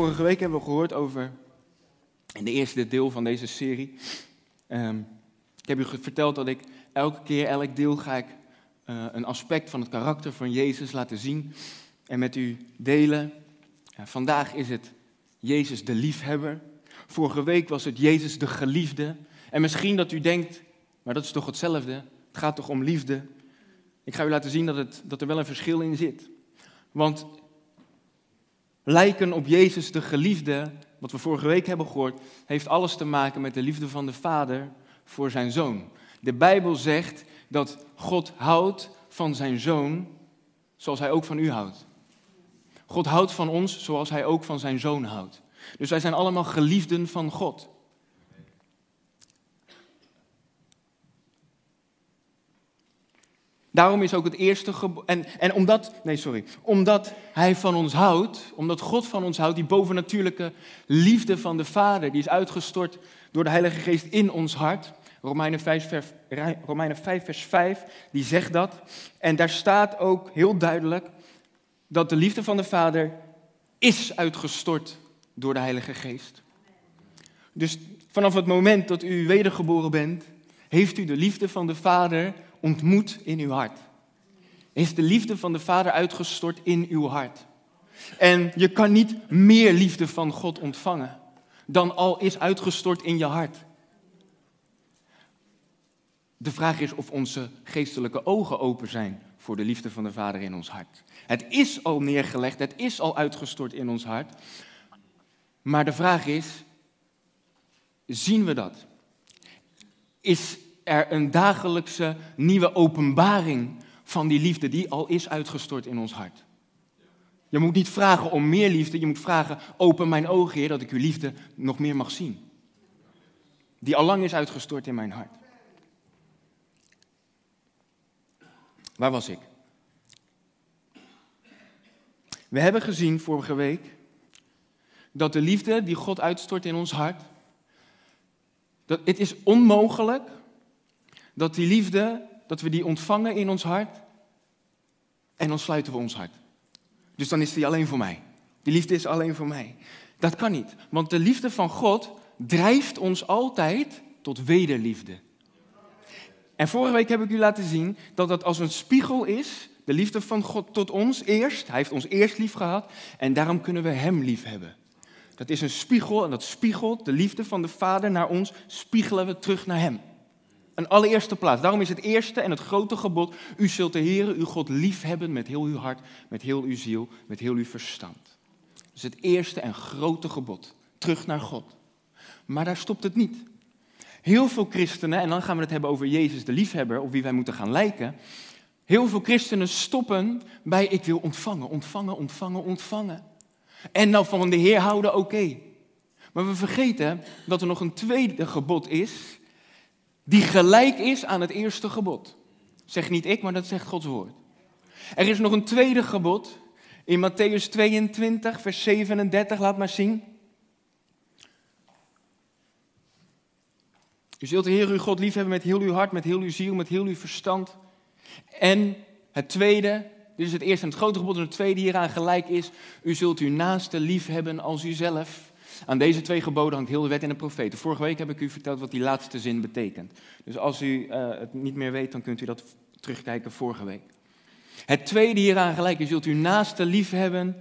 Vorige week hebben we gehoord over, in de eerste deel van deze serie, ehm, ik heb u verteld dat ik elke keer, elk deel ga ik uh, een aspect van het karakter van Jezus laten zien en met u delen. Vandaag is het Jezus de liefhebber. Vorige week was het Jezus de geliefde. En misschien dat u denkt, maar dat is toch hetzelfde? Het gaat toch om liefde? Ik ga u laten zien dat, het, dat er wel een verschil in zit. Want lijken op Jezus de geliefde, wat we vorige week hebben gehoord, heeft alles te maken met de liefde van de Vader voor zijn zoon. De Bijbel zegt dat God houdt van zijn zoon zoals hij ook van u houdt. God houdt van ons zoals hij ook van zijn zoon houdt. Dus wij zijn allemaal geliefden van God. Daarom is ook het eerste. En, en omdat, nee, sorry. Omdat hij van ons houdt, omdat God van ons houdt, die bovennatuurlijke liefde van de Vader, die is uitgestort door de Heilige Geest in ons hart. Romeinen 5, vers, Romeinen 5, vers 5, die zegt dat. En daar staat ook heel duidelijk dat de liefde van de Vader is uitgestort door de Heilige Geest. Dus vanaf het moment dat u wedergeboren bent, heeft u de liefde van de Vader ontmoet in uw hart. Heeft de liefde van de Vader uitgestort in uw hart. En je kan niet meer liefde van God ontvangen dan al is uitgestort in je hart. De vraag is of onze geestelijke ogen open zijn voor de liefde van de Vader in ons hart. Het is al neergelegd, het is al uitgestort in ons hart. Maar de vraag is, zien we dat? Is er een dagelijkse nieuwe openbaring van die liefde die al is uitgestort in ons hart? Je moet niet vragen om meer liefde, je moet vragen, open mijn ogen, Heer, dat ik uw liefde nog meer mag zien. Die al lang is uitgestort in mijn hart. Waar was ik? We hebben gezien vorige week dat de liefde die God uitstort in ons hart, dat het is onmogelijk dat die liefde, dat we die ontvangen in ons hart en dan sluiten we ons hart. Dus dan is die alleen voor mij. Die liefde is alleen voor mij. Dat kan niet, want de liefde van God drijft ons altijd tot wederliefde. En vorige week heb ik u laten zien dat dat als een spiegel is, de liefde van God tot ons eerst. Hij heeft ons eerst lief gehad en daarom kunnen we Hem lief hebben. Dat is een spiegel en dat spiegelt de liefde van de Vader naar ons, spiegelen we terug naar Hem. Een allereerste plaats. Daarom is het eerste en het grote gebod, u zult de Heere, uw God, lief hebben met heel uw hart, met heel uw ziel, met heel uw verstand. Is het eerste en grote gebod, terug naar God. Maar daar stopt het niet. Heel veel christenen, en dan gaan we het hebben over Jezus de liefhebber, op wie wij moeten gaan lijken. Heel veel christenen stoppen bij ik wil ontvangen, ontvangen, ontvangen, ontvangen. En nou van de Heer houden, oké. Maar we vergeten dat er nog een tweede gebod is, die gelijk is aan het eerste gebod. Zeg niet ik, maar dat zegt Gods woord. Er is nog een tweede gebod in Matthäus 22, vers 37, laat maar zien. U zult de Heer uw God liefhebben met heel uw hart, met heel uw ziel, met heel uw verstand. En het tweede, dit is het eerste en het grote gebod, en het tweede hieraan gelijk is, u zult uw naaste liefhebben als uzelf. Aan deze twee geboden hangt heel de wet en de profeten. Vorige week heb ik u verteld wat die laatste zin betekent. Dus als u uh, het niet meer weet, dan kunt u dat terugkijken vorige week. Het tweede hieraan gelijk is, u zult uw naaste liefhebben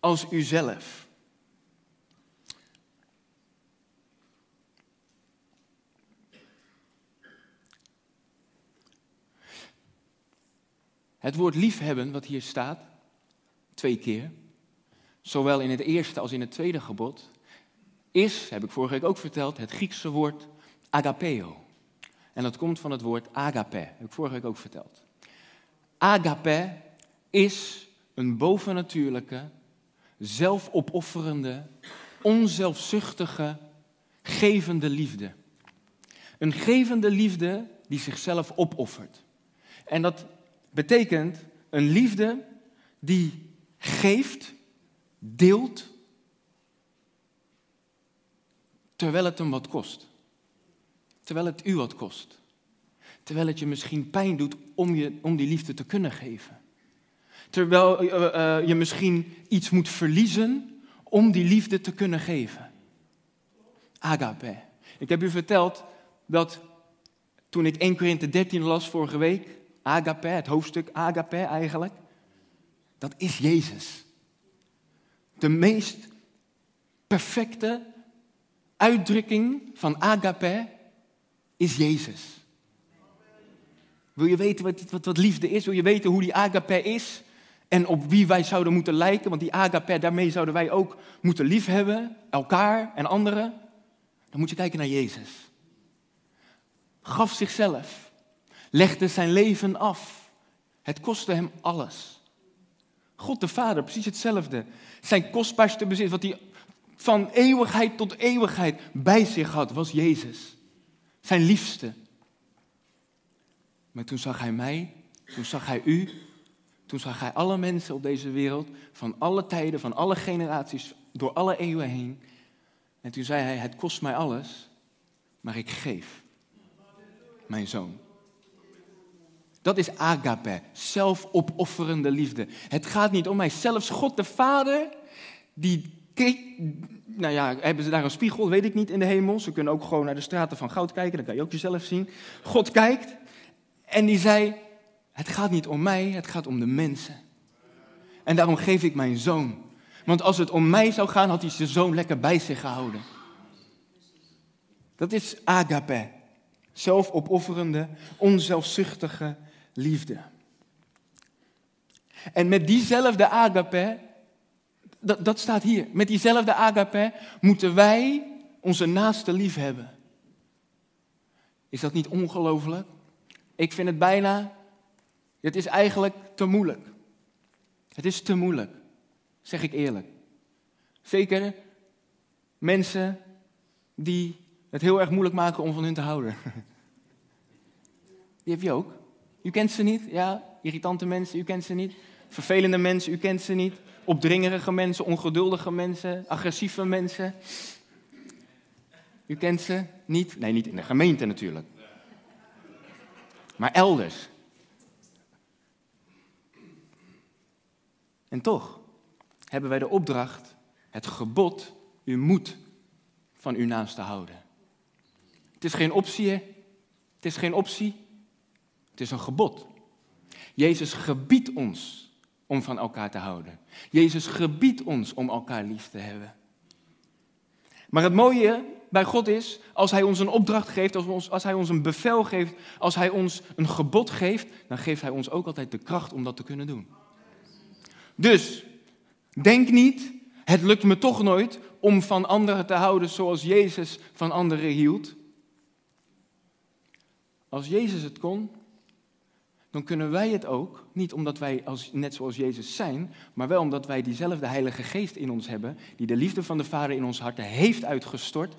als uzelf. Het woord liefhebben, wat hier staat, twee keer, zowel in het eerste als in het tweede gebod, is, heb ik vorige week ook verteld, het Griekse woord agapeo. En dat komt van het woord agape, heb ik vorige week ook verteld. Agape is een bovennatuurlijke, zelfopofferende, onzelfzuchtige, gevende liefde. Een gevende liefde die zichzelf opoffert. En dat betekent een liefde die geeft, deelt, terwijl het hem wat kost. Terwijl het u wat kost. Terwijl het je misschien pijn doet om, je, om die liefde te kunnen geven. Terwijl uh, uh, je misschien iets moet verliezen om die liefde te kunnen geven. Agape. Ik heb u verteld dat toen ik 1 Korinthe 13 las vorige week, agape, het hoofdstuk agape eigenlijk, dat is Jezus. De meest perfecte uitdrukking van agape is Jezus. Wil je weten wat, wat, wat liefde is? Wil je weten hoe die agape is? En op wie wij zouden moeten lijken? Want die agape, daarmee zouden wij ook moeten liefhebben, elkaar en anderen. Dan moet je kijken naar Jezus. Gaf zichzelf, legde zijn leven af. Het kostte hem alles. God de Vader, precies hetzelfde. Zijn kostbaarste bezit, wat hij van eeuwigheid tot eeuwigheid bij zich had, was Jezus. Zijn liefste. Maar toen zag hij mij, toen zag hij u, toen zag hij alle mensen op deze wereld, van alle tijden, van alle generaties, door alle eeuwen heen. En toen zei hij, het kost mij alles, maar ik geef mijn zoon. Dat is agape, zelfopofferende liefde. Het gaat niet om mij. Zelfs God de Vader, die keek, nou ja, hebben ze daar een spiegel, weet ik niet, in de hemel. Ze kunnen ook gewoon naar de straten van goud kijken, dan kan je ook jezelf zien. God kijkt en die zei, het gaat niet om mij, het gaat om de mensen. En daarom geef ik mijn zoon. Want als het om mij zou gaan, had hij zijn zoon lekker bij zich gehouden. Dat is agape. Zelfopofferende, onzelfzuchtige liefde. En met diezelfde agape, dat, dat staat hier, met diezelfde agape moeten wij onze naaste lief hebben. Is dat niet ongelooflijk? Ik vind het bijna, het is eigenlijk te moeilijk. Het is te moeilijk, zeg ik eerlijk. Zeker mensen die het heel erg moeilijk maken om van hun te houden. Die heb je ook. U kent ze niet, ja? Irritante mensen, u kent ze niet. Vervelende mensen, u kent ze niet. Opdringerige mensen, ongeduldige mensen, agressieve mensen. U kent ze niet. Nee, niet in de gemeente natuurlijk. Maar elders. En toch hebben wij de opdracht, het gebod, u moet van uw naast te houden. Het is geen optie, hè? Het is geen optie. Het is een gebod. Jezus gebiedt ons om van elkaar te houden. Jezus gebiedt ons om elkaar lief te hebben. Maar het mooie bij God is, als Hij ons een opdracht geeft, als, ons, als Hij ons een bevel geeft, als Hij ons een gebod geeft, dan geeft Hij ons ook altijd de kracht om dat te kunnen doen. Dus, denk niet, het lukt me toch nooit om van anderen te houden zoals Jezus van anderen hield. Als Jezus het kon, dan kunnen wij het ook. Niet omdat wij als, net zoals Jezus zijn, maar wel omdat wij diezelfde Heilige Geest in ons hebben, die de liefde van de Vader in ons hart heeft uitgestort.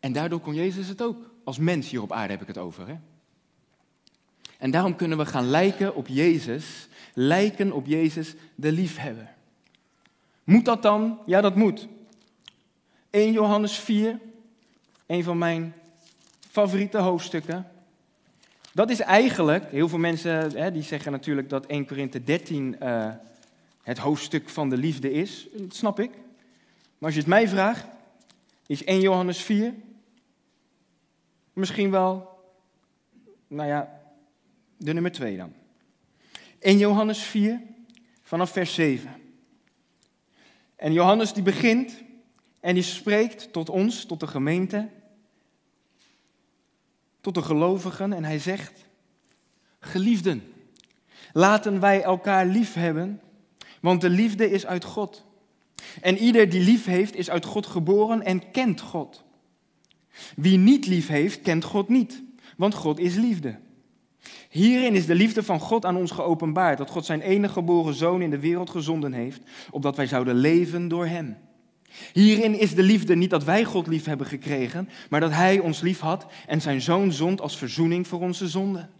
En daardoor kon Jezus het ook. Als mens hier op aarde heb ik het over. Hè? En daarom kunnen we gaan lijken op Jezus, lijken op Jezus de liefhebber. Moet dat dan? Ja, dat moet. 1 Johannes 4, een van mijn favoriete hoofdstukken. Dat is eigenlijk, heel veel mensen hè, die zeggen natuurlijk dat 1 Korinthe 13 uh, het hoofdstuk van de liefde is. Dat snap ik. Maar als je het mij vraagt, is 1 Johannes 4 misschien wel, nou ja, de nummer 2 dan. 1 Johannes 4, vanaf vers 7. En Johannes die begint en die spreekt tot ons, tot de gemeente tot de gelovigen en hij zegt, geliefden, laten wij elkaar lief hebben, want de liefde is uit God. En ieder die lief heeft, is uit God geboren en kent God. Wie niet lief heeft, kent God niet, want God is liefde. Hierin is de liefde van God aan ons geopenbaard, dat God zijn enige geboren zoon in de wereld gezonden heeft, opdat wij zouden leven door hem. Hierin is de liefde niet dat wij God lief hebben gekregen, maar dat Hij ons lief had en zijn zoon zond als verzoening voor onze zonden.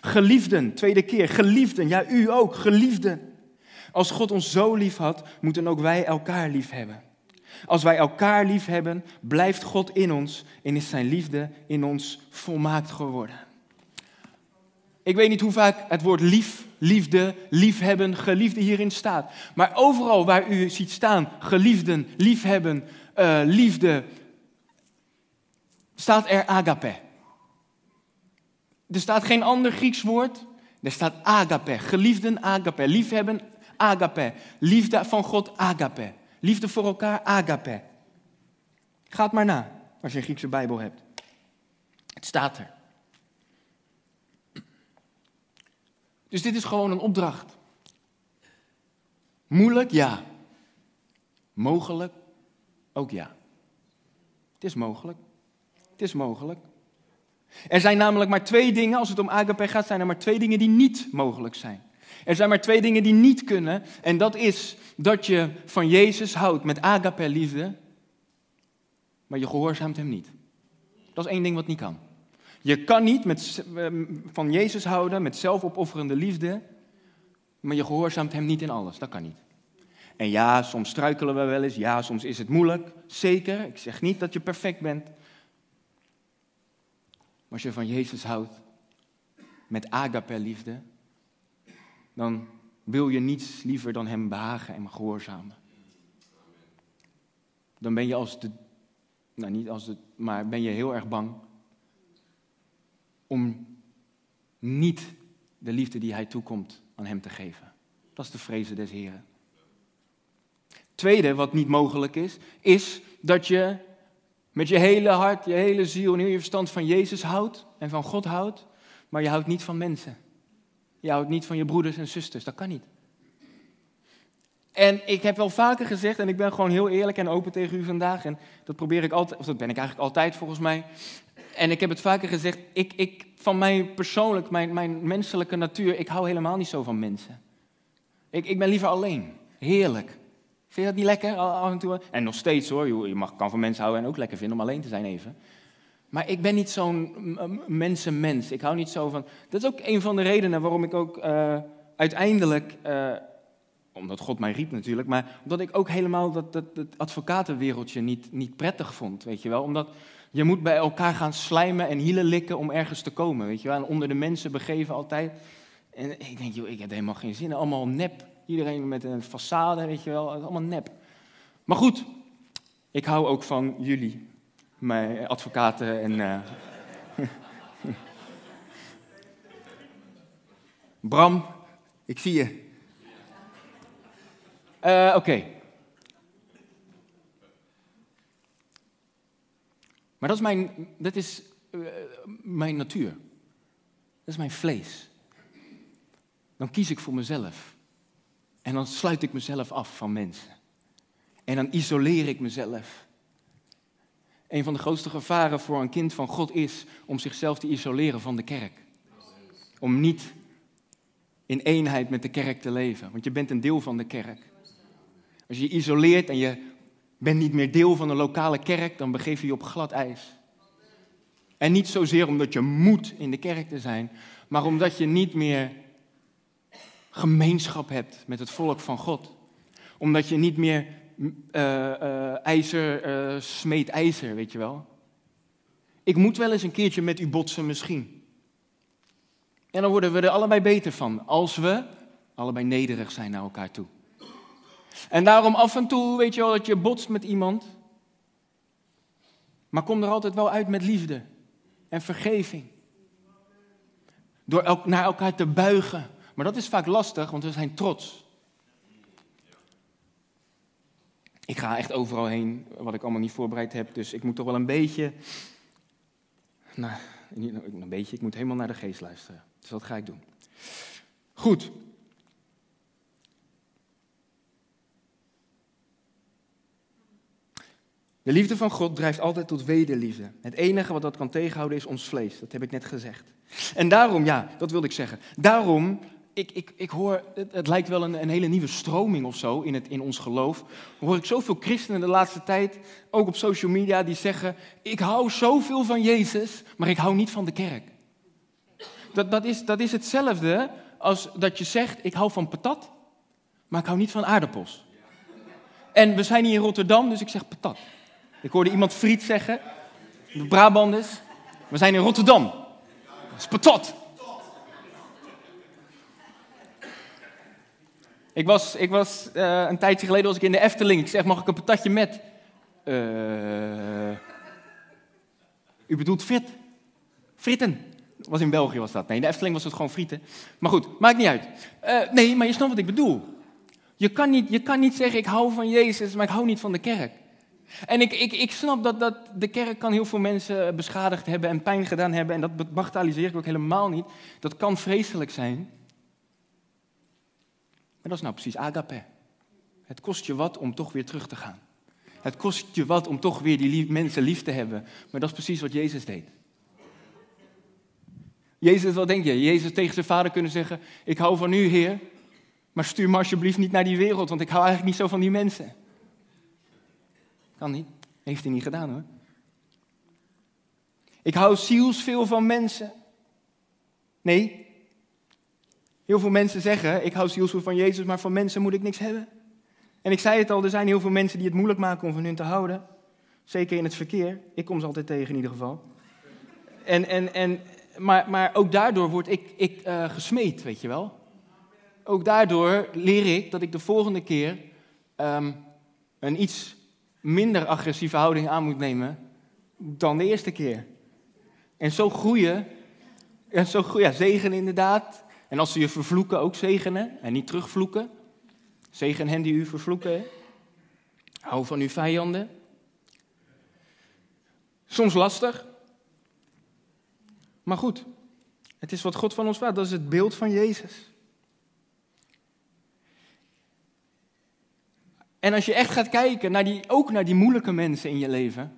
Geliefden, tweede keer, geliefden, ja u ook, geliefden. Als God ons zo lief had, moeten ook wij elkaar lief hebben. Als wij elkaar lief hebben, blijft God in ons en is zijn liefde in ons volmaakt geworden. Ik weet niet hoe vaak het woord lief, liefde, liefhebben, geliefde hierin staat. Maar overal waar u ziet staan, geliefden, liefhebben, uh, liefde, staat er agape. Er staat geen ander Grieks woord. Er staat agape. Geliefden, agape. Liefhebben, agape. Liefde van God, agape. Liefde voor elkaar, agape. Ga maar na als je een Griekse Bijbel hebt. Het staat er. Dus dit is gewoon een opdracht. Moeilijk? Ja. Mogelijk? Ook ja. Het is mogelijk. Het is mogelijk. Er zijn namelijk maar twee dingen, als het om agape gaat, zijn er maar twee dingen die niet mogelijk zijn. Er zijn maar twee dingen die niet kunnen. En dat is dat je van Jezus houdt met agape liefde, maar je gehoorzaamt hem niet. Dat is één ding wat niet kan. Je kan niet met, ehm, van Jezus houden met zelfopofferende liefde, maar je gehoorzaamt hem niet in alles. Dat kan niet. En ja, soms struikelen we wel eens. Ja, soms is het moeilijk. Zeker. Ik zeg niet dat je perfect bent. Maar als je van Jezus houdt met agape liefde, dan wil je niets liever dan hem behagen en gehoorzamen. Dan ben je als de, nou niet als de, maar ben je heel erg bang om niet de liefde die hij toekomt aan hem te geven. Dat is de vrezen des Heren. Tweede, wat niet mogelijk is, is dat je met je hele hart, je hele ziel en heel je verstand van Jezus houdt en van God houdt, maar je houdt niet van mensen. Je houdt niet van je broeders en zusters, dat kan niet. En ik heb wel vaker gezegd, en ik ben gewoon heel eerlijk en open tegen u vandaag, en dat probeer ik altijd, of dat ben ik eigenlijk altijd volgens mij. En ik heb het vaker gezegd, ik, ik, van mij persoonlijk, mijn, mijn menselijke natuur, ik hou helemaal niet zo van mensen. Ik, ik ben liever alleen. Heerlijk. Vind je dat niet lekker af en toe? En nog steeds hoor, je mag, kan van mensen houden en ook lekker vinden om alleen te zijn even. Maar ik ben niet zo'n mensenmens. Ik hou niet zo van. Dat is ook een van de redenen waarom ik ook uh, uiteindelijk. Uh, omdat God mij riep natuurlijk, maar omdat ik ook helemaal dat, dat, dat advocatenwereldje niet, niet prettig vond, weet je wel. Omdat je moet bij elkaar gaan slijmen en hielen likken om ergens te komen, weet je wel. En onder de mensen begeven altijd. En ik denk, joh, ik heb helemaal geen zin. Allemaal nep. Iedereen met een façade, weet je wel. Allemaal nep. Maar goed, ik hou ook van jullie mijn advocaten en. Uh... Bram, ik zie je. Uh, Oké. Maar dat is mijn, dat is, uh, mijn natuur. Dat is mijn vlees. Dan kies ik voor mezelf. En dan sluit ik mezelf af van mensen. En dan isoleer ik mezelf. Een van de grootste gevaren voor een kind van God is om zichzelf te isoleren van de kerk. Om niet in eenheid met de kerk te leven, want je bent een deel van de kerk. Als je je isoleert en je bent niet meer deel van een lokale kerk, dan begeef je je op glad ijs. En niet zozeer omdat je moet in de kerk te zijn, maar omdat je niet meer gemeenschap hebt met het volk van God. Omdat je niet meer uh, uh, ijzer uh, smeet ijzer, weet je wel. Ik moet wel eens een keertje met u botsen misschien. En dan worden we er allebei beter van, als we allebei nederig zijn naar elkaar toe. En daarom af en toe, weet je wel, dat je botst met iemand. Maar kom er altijd wel uit met liefde en vergeving. Door naar elkaar te buigen. Maar dat is vaak lastig, want we zijn trots. Ik ga echt overal heen, wat ik allemaal niet voorbereid heb. Dus ik moet toch wel een beetje. Nou, een beetje, ik moet helemaal naar de geest luisteren. Dus dat ga ik doen. Goed. De liefde van God drijft altijd tot wederliefde. Het enige wat dat kan tegenhouden is ons vlees. Dat heb ik net gezegd. En daarom, ja, dat wilde ik zeggen. Daarom ik, ik, ik hoor, het, het lijkt wel een, een, hele nieuwe stroming of zo in, het, in ons geloof. hoor ik zoveel christenen de laatste tijd, ook op social media, die zeggen: Ik hou zoveel van Jezus, maar ik hou niet van de kerk. Dat, dat, is, dat is hetzelfde als dat je zegt: Ik hou van patat, maar ik hou niet van aardappels. En we zijn hier in Rotterdam, dus ik zeg patat. Ik hoorde iemand friet zeggen. De Brabanders. We zijn in Rotterdam. Dat is patat. Ik was, ik was eh, een tijdje geleden was ik in de Efteling. Ik zeg, mag ik een patatje met? Eh, u bedoelt frit. Fritten. Was in België was dat. Nee, in de Efteling was het gewoon frieten. Maar goed, maakt niet uit. Eh, nee, maar je snapt wat ik bedoel. Je kan, niet, je kan niet zeggen, ik hou van Jezus, maar ik hou niet van de kerk. En ik, ik, ik snap dat, dat de kerk kan heel veel mensen beschadigd hebben en pijn gedaan hebben. En dat bagatelliseer ik ook helemaal niet. Dat kan vreselijk zijn. Maar dat is nou precies agape. Het kost je wat om toch weer terug te gaan. Het kost je wat om toch weer die mensen lief te hebben. Maar dat is precies wat Jezus deed. Jezus, wat denk je? Jezus tegen zijn vader kunnen zeggen: Ik hou van u, Heer. Maar stuur me alsjeblieft niet naar die wereld, want ik hou eigenlijk niet zo van die mensen. Kan niet. Heeft hij niet gedaan hoor. Ik hou zielsveel van mensen. Nee. Heel veel mensen zeggen, ik hou zielsveel van Jezus, maar van mensen moet ik niks hebben. En ik zei het al, er zijn heel veel mensen die het moeilijk maken om van hun te houden. Zeker in het verkeer. Ik kom ze altijd tegen in ieder geval. En, en, en, maar, maar ook daardoor word ik, ik uh, gesmeed, weet je wel. Ook daardoor leer ik dat ik de volgende keer um, een iets minder agressieve houding aan moet nemen dan de eerste keer. En zo groeien, en zo groeien, ja, zegenen inderdaad. En als ze je vervloeken, ook zegenen en niet terugvloeken. Zegen hen die u vervloeken. Hou van uw vijanden. Soms lastig. Maar goed, het is wat God van ons vraagt. Dat is het beeld van Jezus. En als je echt gaat kijken, naar die, ook naar die moeilijke mensen in je leven,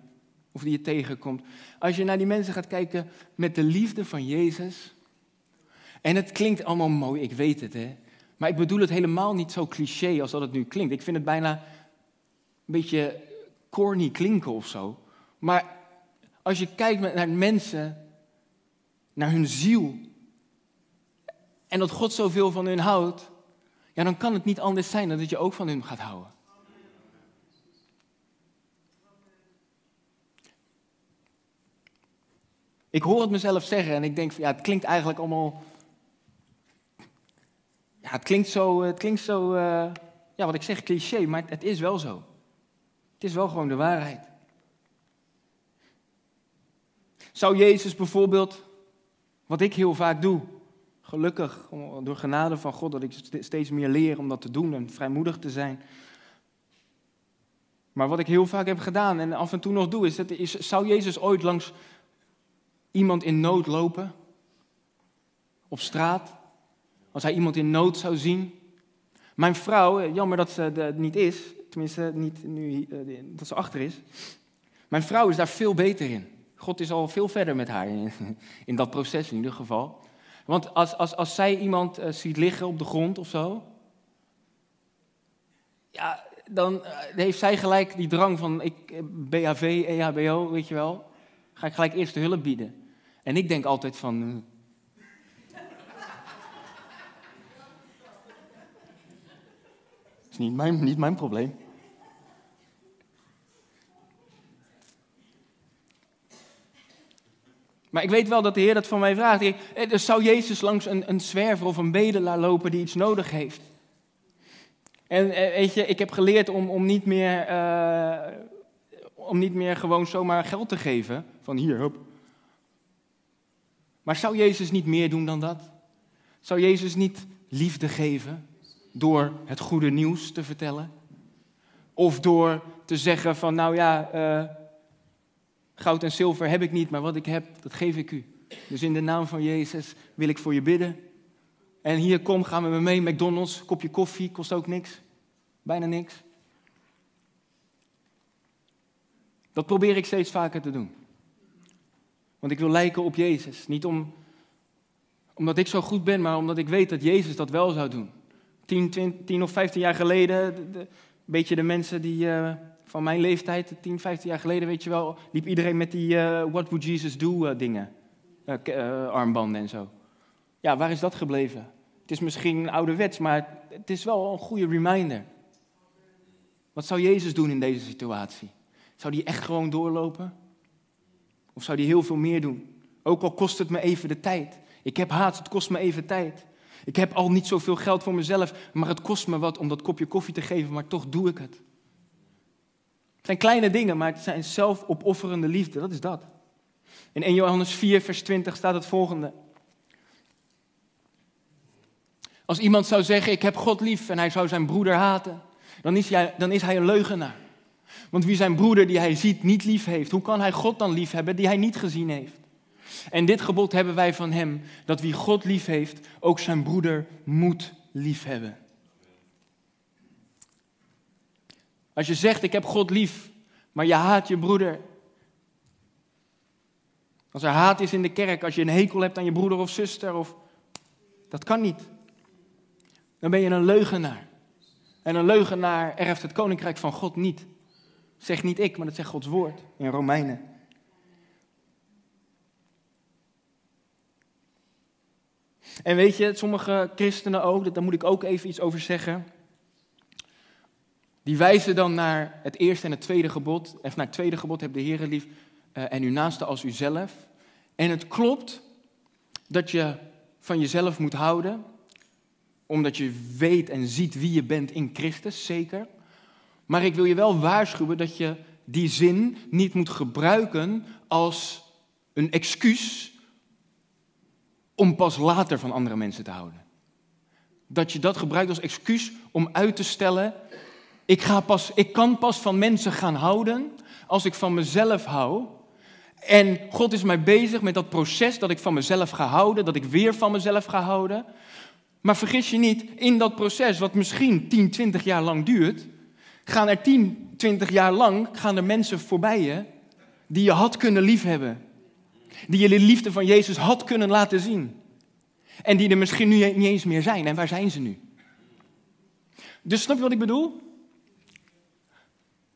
of die je tegenkomt. Als je naar die mensen gaat kijken met de liefde van Jezus. En het klinkt allemaal mooi, ik weet het hè. Maar ik bedoel het helemaal niet zo cliché als dat het nu klinkt. Ik vind het bijna een beetje corny klinken of zo. Maar als je kijkt naar mensen, naar hun ziel. En dat God zoveel van hun houdt. Ja, dan kan het niet anders zijn dan dat je ook van hun gaat houden. Ik hoor het mezelf zeggen en ik denk, ja, het klinkt eigenlijk allemaal. Ja, het klinkt zo, het klinkt zo uh, ja, wat ik zeg, cliché, maar het is wel zo. Het is wel gewoon de waarheid. Zou Jezus bijvoorbeeld, wat ik heel vaak doe, gelukkig door genade van God, dat ik steeds meer leer om dat te doen en vrijmoedig te zijn. Maar wat ik heel vaak heb gedaan en af en toe nog doe, is, dat, is zou Jezus ooit langs iemand in nood lopen op straat, als hij iemand in nood zou zien. Mijn vrouw, eh, jammer dat ze er niet is, tenminste niet nu eh, dat ze achter is. Mijn vrouw is daar veel beter in. God is al veel verder met haar in, dat proces in ieder geval. Want als, als, als zij iemand uh, ziet liggen op de grond of zo, ja, dan heeft zij gelijk die drang van ik, BHV, EHBO, weet je wel. Ga ik gelijk eerst de hulp bieden. En ik denk altijd van. Uh, is niet mijn, niet mijn probleem. Maar ik weet wel dat de Heer dat van mij vraagt. Eh, dus zou Jezus langs een, een zwerver of een bedelaar lopen die iets nodig heeft? En weet je, ik heb geleerd om, om, niet meer, uh, om niet meer gewoon zomaar geld te geven. Van hier, hop, maar zou Jezus niet meer doen dan dat? Zou Jezus niet liefde geven door het goede nieuws te vertellen? Of door te zeggen van, nou ja, uh, goud en zilver heb ik niet, maar wat ik heb, dat geef ik u. Dus in de naam van Jezus wil ik voor je bidden. En hier, kom, ga met me mee, McDonald's, kopje koffie, kost ook niks. Bijna niks. Dat probeer ik steeds vaker te doen. Want ik wil lijken op Jezus. Niet om, omdat ik zo goed ben, maar omdat ik weet dat Jezus dat wel zou doen. 10, 10 of 15 jaar geleden, een beetje de mensen die uh, van mijn leeftijd, 10, 15 jaar geleden, weet je wel, liep iedereen met die uh, What Would Jesus Do uh, dingen. armbanden en zo. Ja, waar is dat gebleven? Het is misschien ouderwets, maar het is wel een goede reminder. Wat zou Jezus doen in deze situatie? Zou hij echt gewoon doorlopen? Of zou die heel veel meer doen? Ook al kost het me even de tijd. Ik heb haast, het kost me even tijd. Ik heb al niet zoveel geld voor mezelf, maar het kost me wat om dat kopje koffie te geven, maar toch doe ik het. Het zijn kleine dingen, maar het zijn zelfopofferende liefde, dat is dat. In 1 Johannes 4, vers 20 staat het volgende. Als iemand zou zeggen, ik heb God lief en hij zou zijn broeder haten, dan is dan is hij een leugenaar. Want wie zijn broeder die hij ziet niet lief heeft, hoe kan hij God dan lief hebben die hij niet gezien heeft? En dit gebod hebben wij van hem, dat wie God lief heeft, ook zijn broeder moet lief hebben. Als je zegt, ik heb God lief, maar je haat je broeder. Als er haat is in de kerk, als je een hekel hebt aan je broeder of zuster, of... dat kan niet. Dan ben je een leugenaar. En een leugenaar erft het koninkrijk van God niet. Zeg niet ik, maar dat zegt Gods woord in Romeinen. En weet je, sommige christenen ook, daar moet ik ook even iets over zeggen. Die wijzen dan naar het eerste en het tweede gebod. Of naar het tweede gebod, heb de Heer lief uh, en uw naaste als uzelf. En het klopt dat je van jezelf moet houden, omdat je weet en ziet wie je bent in Christus, zeker. Maar ik wil je wel waarschuwen dat je die zin niet moet gebruiken als een excuus om pas later van andere mensen te houden. Dat je dat gebruikt als excuus om uit te stellen, ik, ga pas, ik kan pas van mensen gaan houden als ik van mezelf hou. En God is mij bezig met dat proces dat ik van mezelf ga houden, dat ik weer van mezelf ga houden. Maar vergis je niet, in dat proces, wat misschien 10, 20 jaar lang duurt, gaan er 10, 20 jaar lang gaan er mensen voorbij je die je had kunnen liefhebben. Die je de liefde van Jezus had kunnen laten zien. En die er misschien nu niet eens meer zijn. En waar zijn ze nu? Dus snap je wat ik bedoel?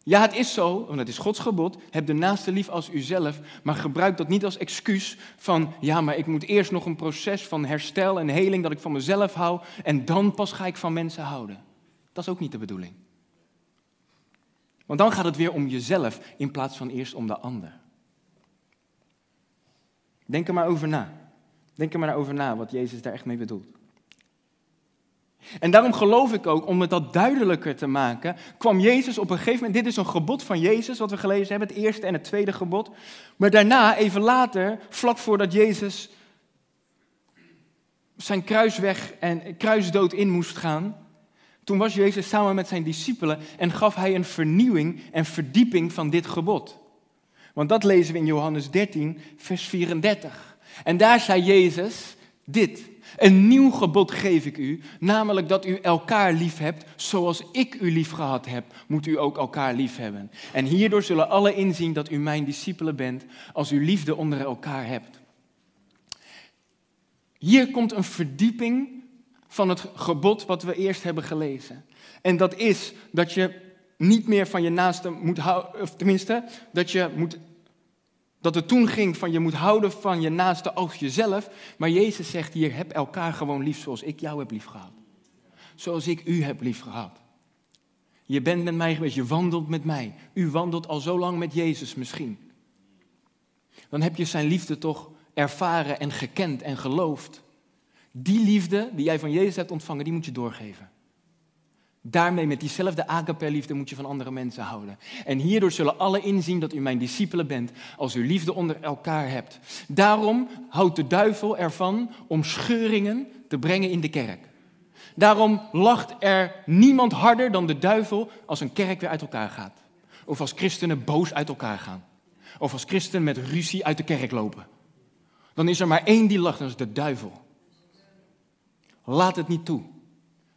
Ja, het is zo, want het is Gods gebod. Heb de naaste lief als uzelf. Maar gebruik dat niet als excuus van, ja, maar ik moet eerst nog een proces van herstel en heling dat ik van mezelf hou. En dan pas ga ik van mensen houden. Dat is ook niet de bedoeling. Want dan gaat het weer om jezelf in plaats van eerst om de ander. Denk er maar over na. Denk er maar over na wat Jezus daar echt mee bedoelt. En daarom geloof ik ook, om het dat duidelijker te maken, kwam Jezus op een gegeven moment, dit is een gebod van Jezus, wat we gelezen hebben, het eerste en het tweede gebod. Maar daarna, even later, vlak voordat Jezus zijn kruisweg en kruisdood in moest gaan, toen was Jezus samen met zijn discipelen en gaf hij een vernieuwing en verdieping van dit gebod. Want dat lezen we in Johannes 13, vers 34. En daar zei Jezus dit. Een nieuw gebod geef ik u, namelijk dat u elkaar lief hebt zoals ik u lief gehad heb, moet u ook elkaar lief hebben. En hierdoor zullen alle inzien dat u mijn discipelen bent, als u liefde onder elkaar hebt. Hier komt een verdieping van het gebod wat we eerst hebben gelezen. En dat is dat je niet meer van je naaste moet houden, of tenminste, dat je moet dat het toen ging van je moet houden van je naaste als jezelf. Maar Jezus zegt hier, heb elkaar gewoon lief zoals ik jou heb lief gehad. Zoals ik u heb lief gehad. Je bent met mij geweest, je wandelt met mij. U wandelt al zo lang met Jezus misschien. Dan heb je zijn liefde toch ervaren en gekend en geloofd. Die liefde die jij van Jezus hebt ontvangen, die moet je doorgeven. Daarmee, met diezelfde agape-liefde, moet je van andere mensen houden. En hierdoor zullen alle inzien dat u mijn discipelen bent, als u liefde onder elkaar hebt. Daarom houdt de duivel ervan om scheuringen te brengen in de kerk. Daarom lacht er niemand harder dan de duivel als een kerk weer uit elkaar gaat. Of als christenen boos uit elkaar gaan. Of als christenen met ruzie uit de kerk lopen. Dan is er maar één die lacht, dat is de duivel. Laat het niet toe.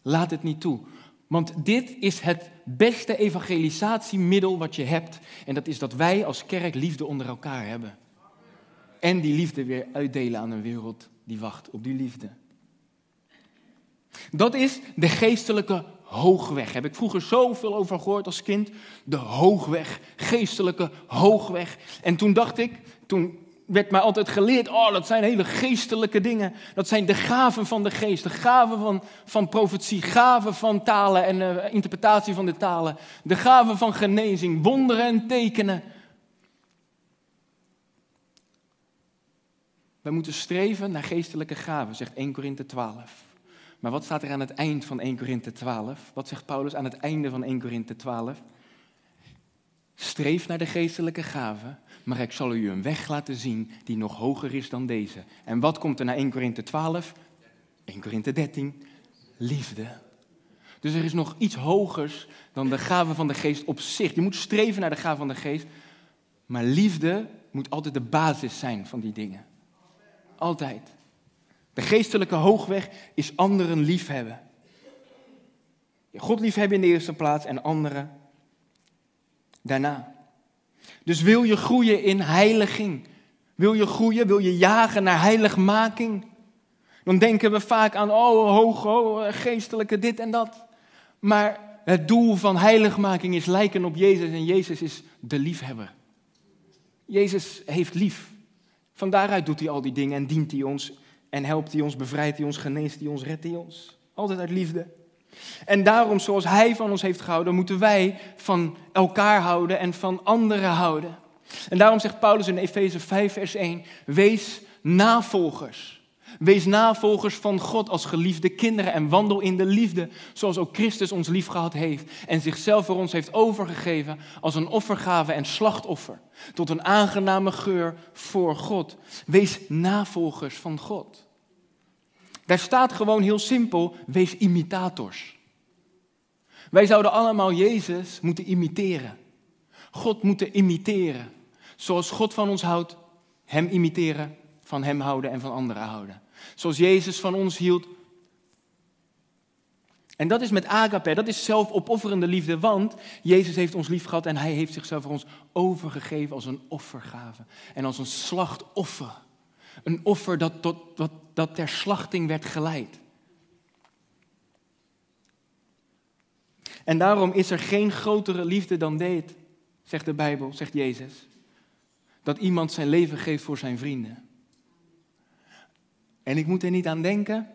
Laat het niet toe. Want dit is het beste evangelisatiemiddel wat je hebt. En dat is dat wij als kerk liefde onder elkaar hebben. En die liefde weer uitdelen aan een wereld die wacht op die liefde. Dat is de geestelijke hoogweg. Heb ik vroeger zoveel over gehoord als kind. De hoogweg, geestelijke hoogweg. En toen dacht ik, toen werd mij altijd geleerd, oh, dat zijn hele geestelijke dingen. Dat zijn de gaven van de geest, de gaven van, van profetie, gaven van talen en uh, interpretatie van de talen. De gaven van genezing, wonderen en tekenen. Wij moeten streven naar geestelijke gaven, zegt 1 Korinthe 12. Maar wat staat er aan het eind van 1 Korinthe 12? Wat zegt Paulus aan het einde van 1 Korinthe 12? Streef naar de geestelijke gaven, maar ik zal u een weg laten zien die nog hoger is dan deze. En wat komt er na 1 Korinthe 12? 1 Korinthe 13. Liefde. Dus er is nog iets hogers dan de gave van de geest op zich. Je moet streven naar de gave van de geest, maar liefde moet altijd de basis zijn van die dingen. Altijd. De geestelijke hoogweg is anderen liefhebben. God liefhebben in de eerste plaats en anderen daarna. Dus wil je groeien in heiliging? Wil je groeien? Wil je jagen naar heiligmaking? Dan denken we vaak aan, oh, hoog, oh, geestelijke dit en dat. Maar het doel van heiligmaking is lijken op Jezus en Jezus is de liefhebber. Jezus heeft lief. Van daaruit doet hij al die dingen en dient hij ons en helpt hij ons, bevrijdt hij ons, geneest hij ons, redt hij ons. Altijd uit liefde. En daarom, zoals Hij van ons heeft gehouden, moeten wij van elkaar houden en van anderen houden. En daarom zegt Paulus in Efeze 5, vers 1: Wees navolgers. Wees navolgers van God als geliefde kinderen en wandel in de liefde, zoals ook Christus ons liefgehad heeft en zichzelf voor ons heeft overgegeven als een offergave en slachtoffer, tot een aangename geur voor God. Wees navolgers van God. Daar staat gewoon heel simpel, wees imitators. Wij zouden allemaal Jezus moeten imiteren. God moeten imiteren. Zoals God van ons houdt, Hem imiteren, van Hem houden en van anderen houden. Zoals Jezus van ons hield. En dat is met agape, dat is zelfopofferende liefde, want Jezus heeft ons lief gehad en Hij heeft zichzelf voor ons overgegeven als een offergave en als een slachtoffer. Een offer dat, tot, dat, dat ter slachting werd geleid. En daarom is er geen grotere liefde dan dit, zegt de Bijbel, zegt Jezus. Dat iemand zijn leven geeft voor zijn vrienden. En ik moet er niet aan denken,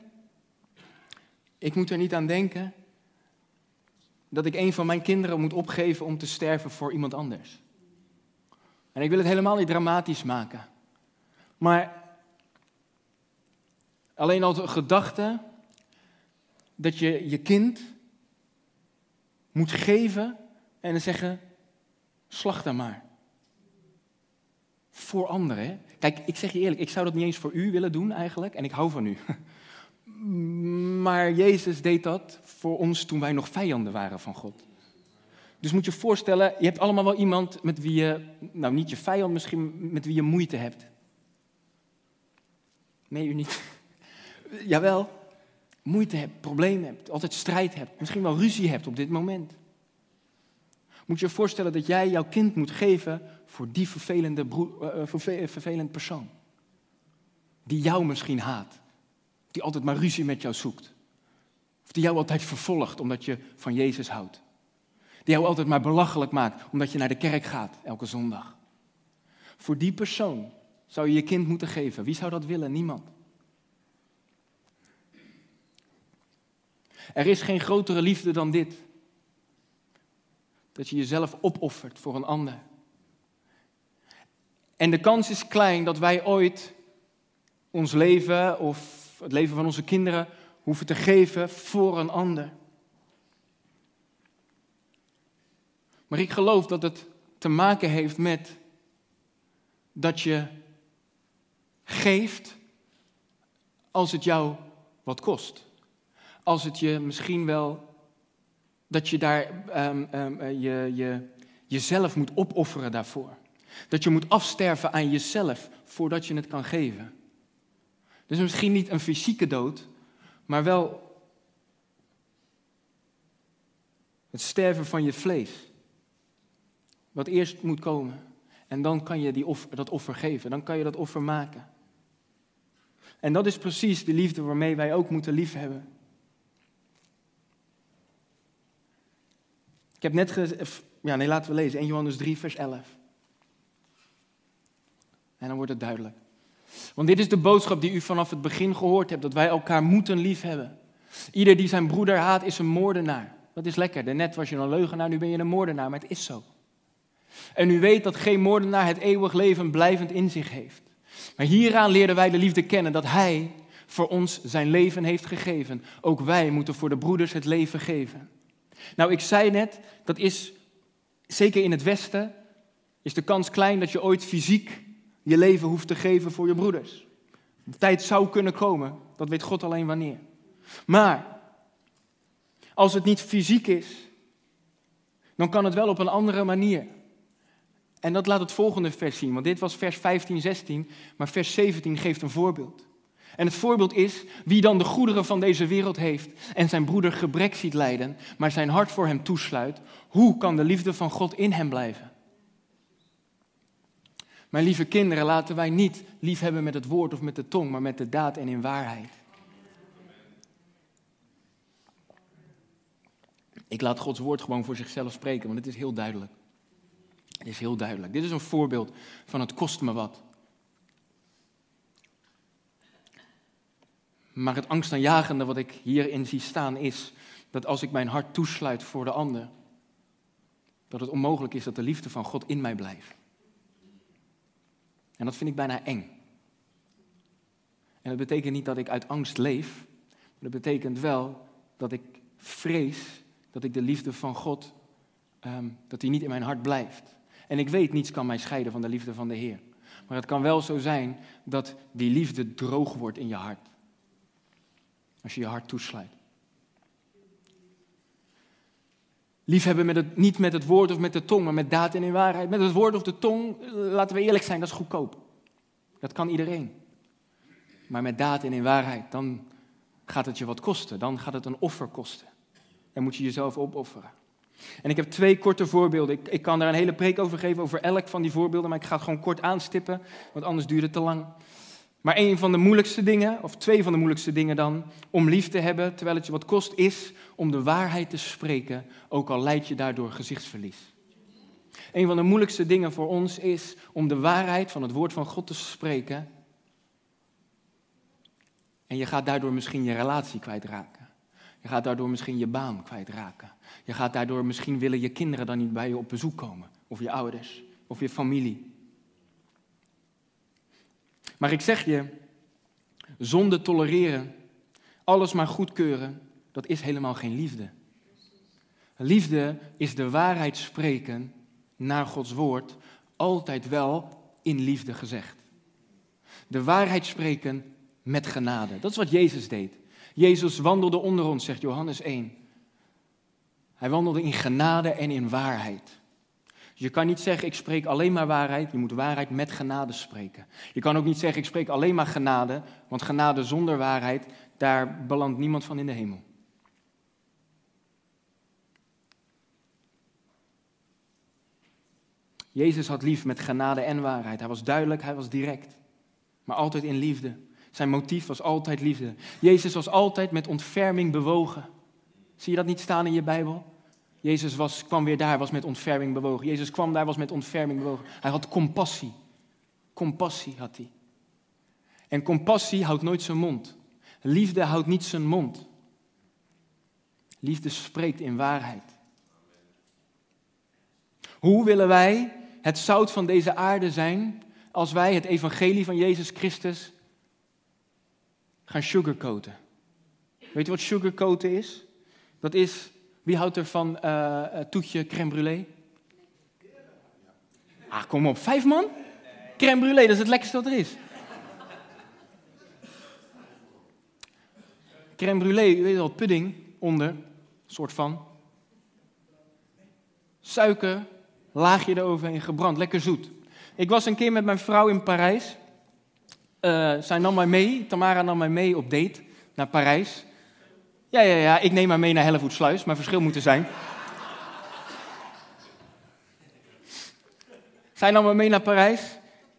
ik moet er niet aan denken dat ik een van mijn kinderen moet opgeven om te sterven voor iemand anders. En ik wil het helemaal niet dramatisch maken. Maar Alleen al de gedachte dat je je kind moet geven en dan zeggen, slag dan maar. Voor anderen. Kijk, ik zeg je eerlijk, ik zou dat niet eens voor u willen doen eigenlijk. En ik hou van u. Maar Jezus deed dat voor ons toen wij nog vijanden waren van God. Dus moet je je voorstellen, je hebt allemaal wel iemand met wie je, nou niet je vijand misschien, met wie je moeite hebt. Nee, u niet jawel, moeite hebt, problemen hebt, altijd strijd hebt, misschien wel ruzie hebt op dit moment. Moet je je voorstellen dat jij jouw kind moet geven voor die vervelende, uh, vervelend persoon. Die jou misschien haat. Die altijd maar ruzie met jou zoekt. Of die jou altijd vervolgt omdat je van Jezus houdt. Die jou altijd maar belachelijk maakt omdat je naar de kerk gaat elke zondag. Voor die persoon zou je je kind moeten geven. Wie zou dat willen? Niemand. Er is geen grotere liefde dan dit. Dat je jezelf opoffert voor een ander. En de kans is klein dat wij ooit ons leven of het leven van onze kinderen hoeven te geven voor een ander. Maar ik geloof dat het te maken heeft met dat je geeft als het jou wat kost als het je misschien wel, dat je daar um, um, je, je, jezelf moet opofferen daarvoor. Dat je moet afsterven aan jezelf voordat je het kan geven. Dus misschien niet een fysieke dood, maar wel het sterven van je vlees. Wat eerst moet komen. En dan kan je die offer, dat offer geven. Dan kan je dat offer maken. En dat is precies de liefde waarmee wij ook moeten liefhebben. Heb net gezegd, ja nee, laten we lezen, 1 Johannes 3, vers 11. En dan wordt het duidelijk. Want dit is de boodschap die u vanaf het begin gehoord hebt, dat wij elkaar moeten liefhebben. Ieder die zijn broeder haat is een moordenaar. Dat is lekker. Net was je een leugenaar, nu ben je een moordenaar, maar het is zo. En u weet dat geen moordenaar het eeuwig leven blijvend in zich heeft. Maar hieraan leerden wij de liefde kennen, dat Hij voor ons zijn leven heeft gegeven. Ook wij moeten voor de broeders het leven geven. Nou, ik zei net, dat is zeker in het Westen, is de kans klein dat je ooit fysiek je leven hoeft te geven voor je broeders. De tijd zou kunnen komen, dat weet God alleen wanneer. Maar als het niet fysiek is, dan kan het wel op een andere manier. En dat laat het volgende vers zien, want dit was vers 15, 16, maar vers 17 geeft een voorbeeld. En het voorbeeld is wie dan de goederen van deze wereld heeft en zijn broeder gebrek ziet lijden, maar zijn hart voor hem toesluit, hoe kan de liefde van God in hem blijven? Mijn lieve kinderen, laten wij niet lief hebben met het woord of met de tong, maar met de daad en in waarheid. Ik laat Gods woord gewoon voor zichzelf spreken, want het is heel duidelijk. Het is heel duidelijk. Dit is een voorbeeld van het kost me wat. Maar het angstaanjagende wat ik hierin zie staan is dat als ik mijn hart toesluit voor de ander, dat het onmogelijk is dat de liefde van God in mij blijft. En dat vind ik bijna eng. En dat betekent niet dat ik uit angst leef, maar dat betekent wel dat ik vrees dat ik de liefde van God, ehm, dat die niet in mijn hart blijft. En ik weet, niets kan mij scheiden van de liefde van de Heer. Maar het kan wel zo zijn dat die liefde droog wordt in je hart. Als je je hart toesluit. Liefhebben met het, niet met het woord of met de tong, maar met daad en in waarheid. Met het woord of de tong, laten we eerlijk zijn, dat is goedkoop. Dat kan iedereen. Maar met daad en in waarheid, dan gaat het je wat kosten. Dan gaat het een offer kosten. Dan moet je jezelf opofferen. En ik heb twee korte voorbeelden. Ik, ik kan daar een hele preek over geven, over elk van die voorbeelden, maar ik ga het gewoon kort aanstippen, want anders duurt het te lang. Maar een van de moeilijkste dingen, of twee van de moeilijkste dingen dan, om lief te hebben, terwijl het je wat kost, is om de waarheid te spreken, ook al leid je daardoor gezichtsverlies. Een van de moeilijkste dingen voor ons is om de waarheid van het woord van God te spreken. En je gaat daardoor misschien je relatie kwijtraken. Je gaat daardoor misschien je baan kwijtraken. Je gaat daardoor misschien willen je kinderen dan niet bij je op bezoek komen. Of je ouders, of je familie. Maar ik zeg je, zonde tolereren, alles maar goedkeuren, dat is helemaal geen liefde. Liefde is de waarheid spreken naar Gods woord, altijd wel in liefde gezegd. De waarheid spreken met genade. Dat is wat Jezus deed. Jezus wandelde onder ons, zegt Johannes 1. Hij wandelde in genade en in waarheid. Dus je kan niet zeggen, ik spreek alleen maar waarheid. Je moet waarheid met genade spreken. Je kan ook niet zeggen, ik spreek alleen maar genade. Want genade zonder waarheid, daar belandt niemand van in de hemel. Jezus had lief met genade en waarheid. Hij was duidelijk, hij was direct. Maar altijd in liefde. Zijn motief was altijd liefde. Jezus was altijd met ontferming bewogen. Zie je dat niet staan in je Bijbel? Jezus was, kwam weer daar, was met ontferming bewogen. Jezus kwam daar, was met ontferming bewogen. Hij had compassie. Compassie had hij. En compassie houdt nooit zijn mond. Liefde houdt niet zijn mond. Liefde spreekt in waarheid. Hoe willen wij het zout van deze aarde zijn als wij het evangelie van Jezus Christus gaan sugarcoaten? Weet je wat sugarcoaten is? Dat is wie houdt er van uh, toetje crème brûlée? Ah, kom op, vijf man? Crème brûlée, dat is het lekkerste wat er is. Crème brûlée, weet je wel, pudding onder, soort van. Suiker, laagje eroverheen gebrand, lekker zoet. Ik was een keer met mijn vrouw in Parijs. Uh, zij nam mij mee, Tamara nam mij mee op date naar Parijs. Ja, ja, ja, ik neem haar mee naar Hellevoetsluis, maar verschil moet er zijn. Zij nam me mee naar Parijs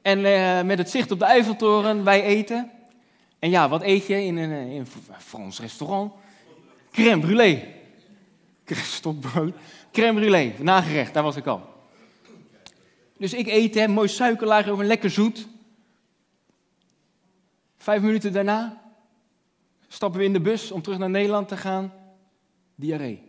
en uh, met het zicht op de Eiffeltoren, wij eten. En ja, wat eet je in een, eh, in Frans restaurant? Crème brûlée. Stokbrood. Crème brûlée, nagerecht, daar was ik al. Dus ik eet, mooi suikerlaag over, lekker zoet. Vijf minuten daarna, Stappen we in de bus om terug naar Nederland te gaan? Diarree.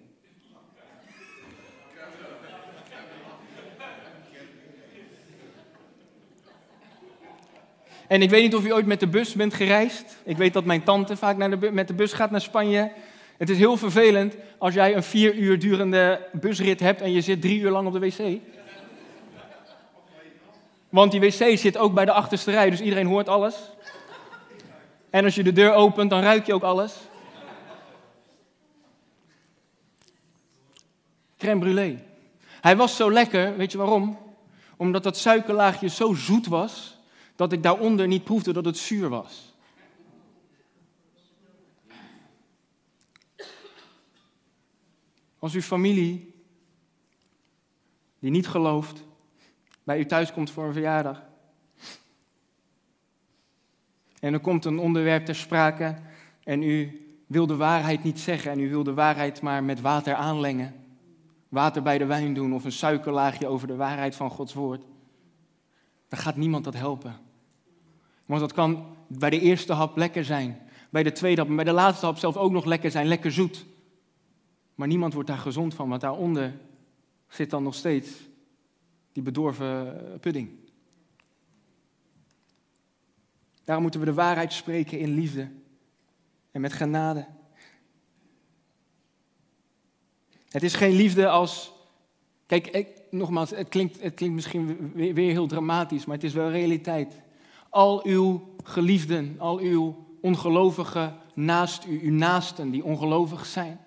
En ik weet niet of u ooit met de bus bent gereisd. Ik weet dat mijn tante vaak naar met de bus gaat naar Spanje. Het is heel vervelend als jij een vier uur durende busrit hebt en je zit drie uur lang op de wc. Want die wc zit ook bij de achterste rij, dus iedereen hoort alles. En als je de deur opent, dan ruik je ook alles. Crème brûlée. Hij was zo lekker, weet je waarom? Omdat dat suikerlaagje zo zoet was, dat ik daaronder niet proefde dat het zuur was. Als uw familie, die niet gelooft, bij u thuis komt voor een verjaardag. En er komt een onderwerp ter sprake en u wil de waarheid niet zeggen en u wil de waarheid maar met water aanlengen. Water bij de wijn doen of een suikerlaagje over de waarheid van Gods woord. Dan gaat niemand dat helpen. Want dat kan bij de eerste hap lekker zijn, bij de tweede hap en bij de laatste hap zelf ook nog lekker zijn, lekker zoet. Maar niemand wordt daar gezond van, want daaronder zit dan nog steeds die bedorven pudding. Daarom moeten we de waarheid spreken in liefde en met genade. Het is geen liefde als. Kijk, ik, nogmaals, het klinkt, het klinkt misschien weer, weer heel dramatisch, maar het is wel realiteit. Al uw geliefden, al uw ongelovigen naast u, uw naasten die ongelovig zijn.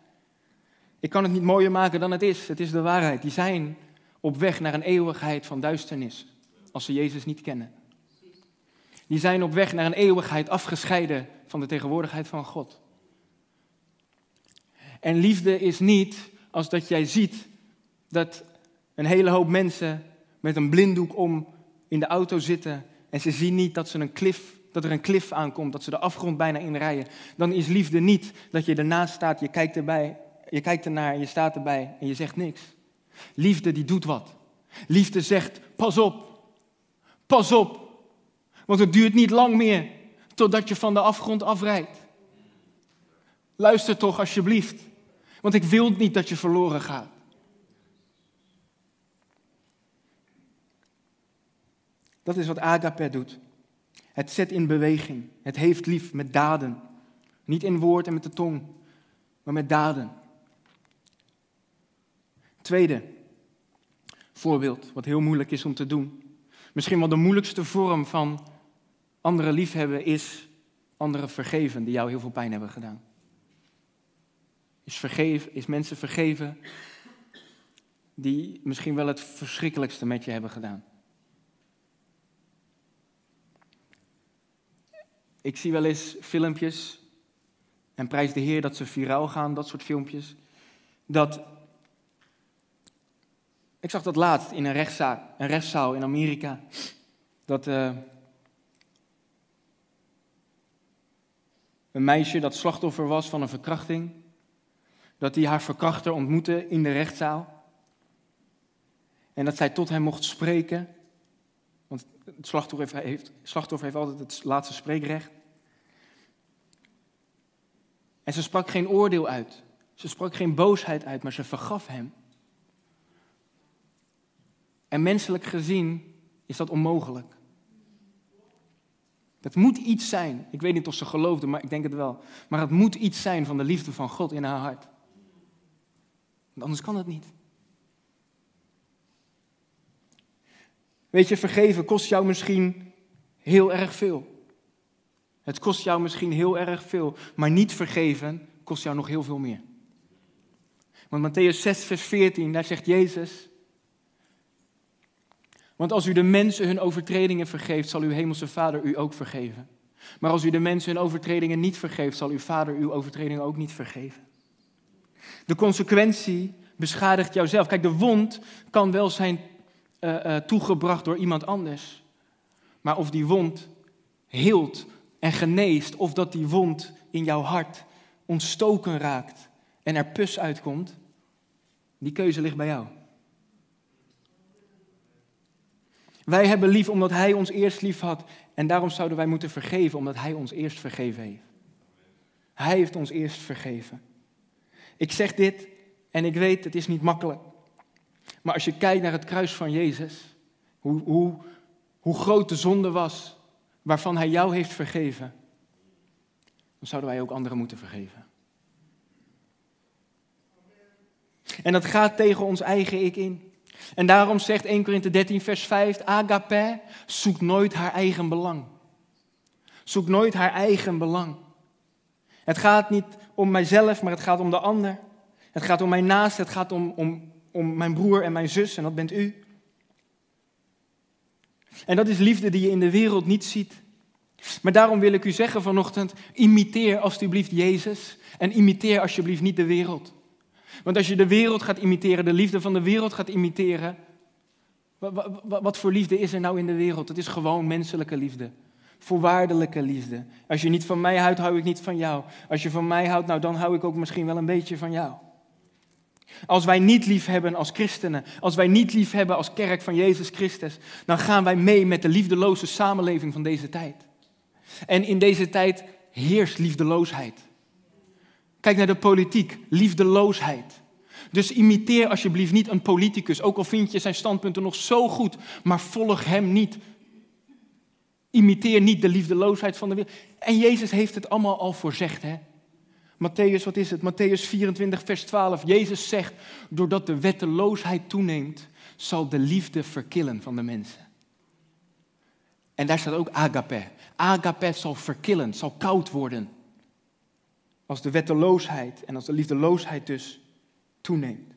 Ik kan het niet mooier maken dan het is. Het is de waarheid. Die zijn op weg naar een eeuwigheid van duisternis, als ze Jezus niet kennen. Die zijn op weg naar een eeuwigheid afgescheiden van de tegenwoordigheid van God. En liefde is niet als dat jij ziet dat een hele hoop mensen met een blinddoek om in de auto zitten en ze zien niet dat, ze een klif, dat er een klif aankomt, dat ze de afgrond bijna inrijden. Dan is liefde niet dat je ernaast staat, je kijkt erbij, je kijkt ernaar, je staat erbij en je zegt niks. Liefde die doet wat. Liefde zegt, pas op, pas op, want het duurt niet lang meer totdat je van de afgrond afrijdt. Luister toch alsjeblieft, want ik wil niet dat je verloren gaat. Dat is wat agape doet. Het zet in beweging. Het heeft lief met daden. Niet in woord en met de tong, maar met daden. Tweede voorbeeld, wat heel moeilijk is om te doen. Misschien wel de moeilijkste vorm van anderen liefhebben is anderen vergeven die jou heel veel pijn hebben gedaan. Is, vergeven, is mensen vergeven die misschien wel het verschrikkelijkste met je hebben gedaan. Ik zie wel eens filmpjes, en prijs de Heer dat ze viraal gaan, dat soort filmpjes. Dat, ik zag dat laatst in een rechtszaal, een rechtszaal in Amerika. Dat uh, een meisje dat slachtoffer was van een verkrachting, dat hij haar verkrachter ontmoette in de rechtszaal. En dat zij tot hem mocht spreken het slachtoffer heeft, slachtoffer heeft altijd het laatste spreekrecht. En ze sprak geen oordeel uit. Ze sprak geen boosheid uit, maar ze vergaf hem. En menselijk gezien is dat onmogelijk. Het moet iets zijn. Ik weet niet of ze geloofde, maar ik denk het wel. Maar het moet iets zijn van de liefde van God in haar hart. Want anders kan het niet. Weet je, vergeven kost jou misschien heel erg veel. Het kost jou misschien heel erg veel, maar niet vergeven kost jou nog heel veel meer. Want Matthäus 6, vers 14, daar zegt Jezus. Want als u de mensen hun overtredingen vergeeft, zal uw hemelse Vader u ook vergeven. Maar als u de mensen hun overtredingen niet vergeeft, zal uw Vader uw overtredingen ook niet vergeven. De consequentie beschadigt jouzelf. Kijk, de wond kan wel zijn uh, toegebracht door iemand anders. Maar of die wond heelt en geneest, of dat die wond in jouw hart ontstoken raakt en er pus uitkomt, die keuze ligt bij jou. Wij hebben lief omdat Hij ons eerst lief had. En daarom zouden wij moeten vergeven omdat Hij ons eerst vergeven heeft. Hij heeft ons eerst vergeven. Ik zeg dit en ik weet, het is niet makkelijk. Maar als je kijkt naar het kruis van Jezus, hoe, hoe, hoe groot de zonde was waarvan Hij jou heeft vergeven, dan zouden wij ook anderen moeten vergeven. En dat gaat tegen ons eigen ik in. En daarom zegt 1 Korinthe 13, vers 5, Agape zoekt nooit haar eigen belang. Zoekt nooit haar eigen belang. Het gaat niet om mijzelf, maar het gaat om de ander. Het gaat om mijn naast, het gaat om, om, om mijn broer en mijn zus, en dat bent u. En dat is liefde die je in de wereld niet ziet. Maar daarom wil ik u zeggen vanochtend, imiteer alsjeblieft Jezus en imiteer alsjeblieft niet de wereld. Want als je de wereld gaat imiteren, de liefde van de wereld gaat imiteren, wat voor liefde is er nou in de wereld? Het is gewoon menselijke liefde. Voorwaardelijke liefde. Als je niet van mij houdt, hou ik niet van jou. Als je van mij houdt, nou dan hou ik ook misschien wel een beetje van jou. Als wij niet lief hebben als christenen, als wij niet lief hebben als kerk van Jezus Christus, dan gaan wij mee met de liefdeloze samenleving van deze tijd. En in deze tijd heerst liefdeloosheid. Kijk naar de politiek, liefdeloosheid. Dus imiteer alsjeblieft niet een politicus, ook al vind je zijn standpunten nog zo goed, maar volg hem niet. Imiteer niet de liefdeloosheid van de wereld. En Jezus heeft het allemaal al voorzegd, hè? Matthäus, wat is het? Matthäus 24, vers 12. Jezus zegt, doordat de wetteloosheid toeneemt, zal de liefde verkillen van de mensen. En daar staat ook agape. Agape zal verkillen, zal koud worden. Als de wetteloosheid en als de liefdeloosheid dus toeneemt.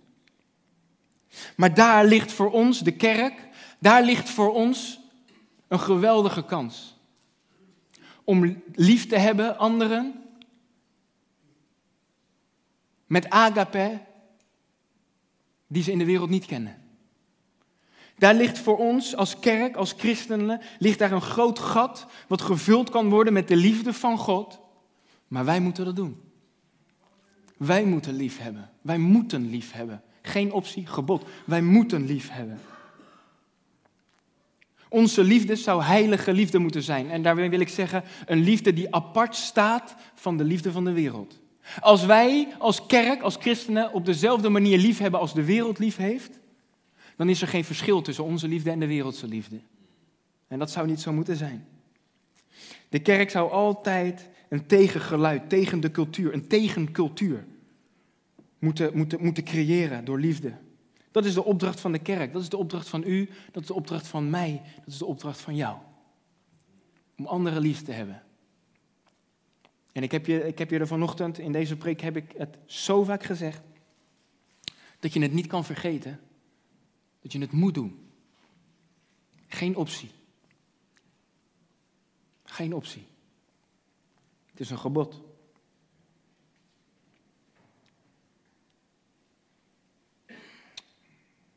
Maar daar ligt voor ons, de kerk, daar ligt voor ons een geweldige kans. Om lief te hebben anderen met agape die ze in de wereld niet kennen. Daar ligt voor ons als kerk, als christenen, ligt daar een groot gat wat gevuld kan worden met de liefde van God. Maar wij moeten dat doen. Wij moeten lief hebben. Wij moeten lief hebben. Geen optie, gebod. Wij moeten lief hebben. Onze liefde zou heilige liefde moeten zijn. En daarmee wil ik zeggen, een liefde die apart staat van de liefde van de wereld. Als wij als kerk, als christenen, op dezelfde manier lief hebben als de wereld lief heeft, dan is er geen verschil tussen onze liefde en de wereldse liefde. En dat zou niet zo moeten zijn. De kerk zou altijd een tegengeluid, tegen de cultuur, een tegencultuur moeten, moeten, moeten creëren door liefde. Dat is de opdracht van de kerk, dat is de opdracht van u, dat is de opdracht van mij, dat is de opdracht van jou. Om anderen lief te hebben. En ik heb, je, ik heb je er vanochtend, in deze preek heb ik het zo vaak gezegd, dat je het niet kan vergeten, dat je het moet doen. Geen optie. Geen optie. Het is een gebod.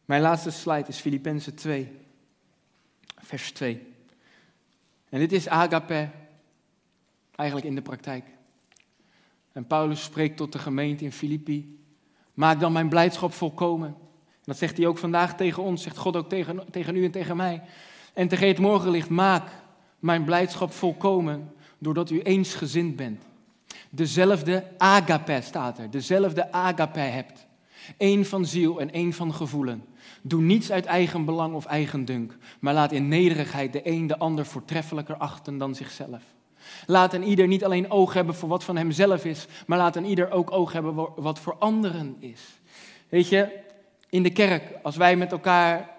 Mijn laatste slide is Filippenzen 2, vers 2. En dit is agape eigenlijk in de praktijk. En Paulus spreekt tot de gemeente in Filippi. Maak dan mijn blijdschap volkomen. En dat zegt hij ook vandaag tegen ons, zegt God ook tegen, tegen u en tegen mij. En tegen het morgenlicht, maak mijn blijdschap volkomen, doordat u eensgezind bent. Dezelfde agape staat er, dezelfde agape hebt. Eén van ziel en één van gevoelen. Doe niets uit eigen belang of eigen dunk, maar laat in nederigheid de een de ander voortreffelijker achten dan zichzelf. Laat een ieder niet alleen oog hebben voor wat van hemzelf is, maar laat een ieder ook oog hebben wat voor anderen is. Weet je, in de kerk, als wij met elkaar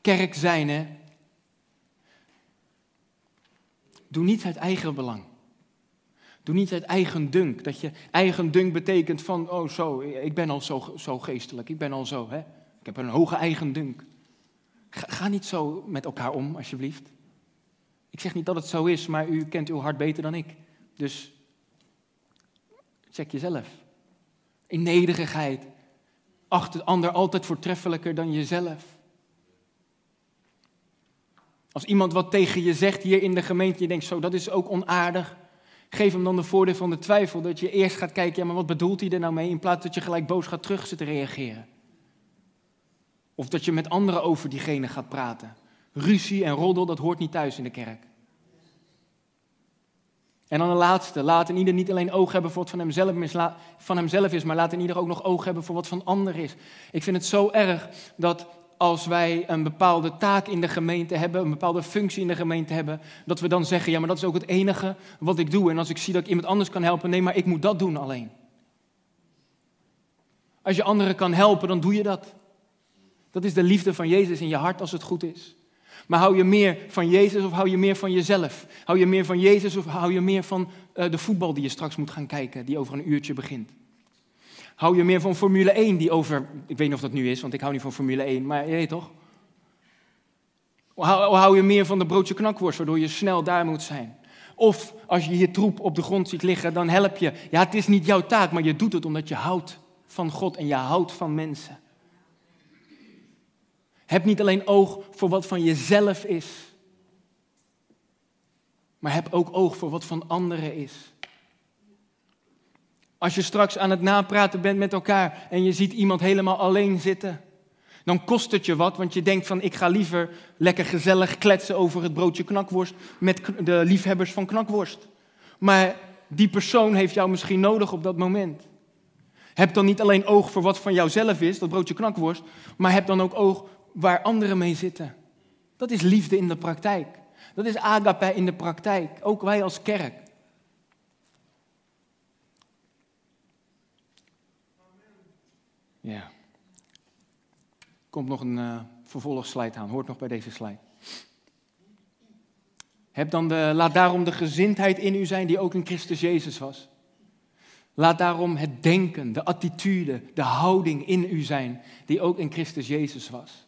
kerk zijn, hè, doe niets uit eigen belang. Doe niet uit eigen dunk. Dat je eigen dunk betekent van, oh zo, ik ben al zo, zo geestelijk, ik ben al zo, hè. Ik heb een hoge eigen dunk. Ga, ga niet zo met elkaar om, alsjeblieft. Ik zeg niet dat het zo is, maar u kent uw hart beter dan ik. Dus check jezelf. In nederigheid. Acht de ander altijd voortreffelijker dan jezelf. Als iemand wat tegen je zegt hier in de gemeente, je denkt zo, dat is ook onaardig. Geef hem dan de voordeel van de twijfel, dat je eerst gaat kijken, ja, maar wat bedoelt hij er nou mee, in plaats dat je gelijk boos gaat terug zitten reageren. Of dat je met anderen over diegene gaat praten. Ruzie en roddel, dat hoort niet thuis in de kerk. En dan de laatste, laat een ieder niet alleen oog hebben voor wat van hemzelf, is, van hemzelf is, maar laat een ieder ook nog oog hebben voor wat van ander is. Ik vind het zo erg dat als wij een bepaalde taak in de gemeente hebben, een bepaalde functie in de gemeente hebben, dat we dan zeggen, ja, maar dat is ook het enige wat ik doe. En als ik zie dat ik iemand anders kan helpen, nee, maar ik moet dat doen alleen. Als je anderen kan helpen, dan doe je dat. Dat is de liefde van Jezus in je hart als het goed is. Maar hou je meer van Jezus of hou je meer van jezelf? Hou je meer van Jezus of hou je meer van uh, de voetbal die je straks moet gaan kijken, die over een uurtje begint? Hou je meer van Formule 1 die over, ik weet niet of dat nu is, want ik hou niet van Formule 1, maar je weet toch? Hou, hou je meer van de broodje knakworst, waardoor je snel daar moet zijn? Of als je je troep op de grond ziet liggen, dan help je. Ja, het is niet jouw taak, maar je doet het omdat je houdt van God en je houdt van mensen. Heb niet alleen oog voor wat van jezelf is, maar heb ook oog voor wat van anderen is. Als je straks aan het napraten bent met elkaar en je ziet iemand helemaal alleen zitten, dan kost het je wat, want je denkt van ik ga liever lekker gezellig kletsen over het broodje knakworst met de liefhebbers van knakworst. Maar die persoon heeft jou misschien nodig op dat moment. Heb dan niet alleen oog voor wat van jouzelf is, dat broodje knakworst, maar heb dan ook oog waar anderen mee zitten. Dat is liefde in de praktijk. Dat is agape in de praktijk, ook wij als kerk. Ja. Komt nog een uh, aan, hoort nog bij deze slide. Heb dan de, laat daarom de gezindheid in u zijn die ook in Christus Jezus was. Laat daarom het denken, de attitude, de houding in u zijn die ook in Christus Jezus was.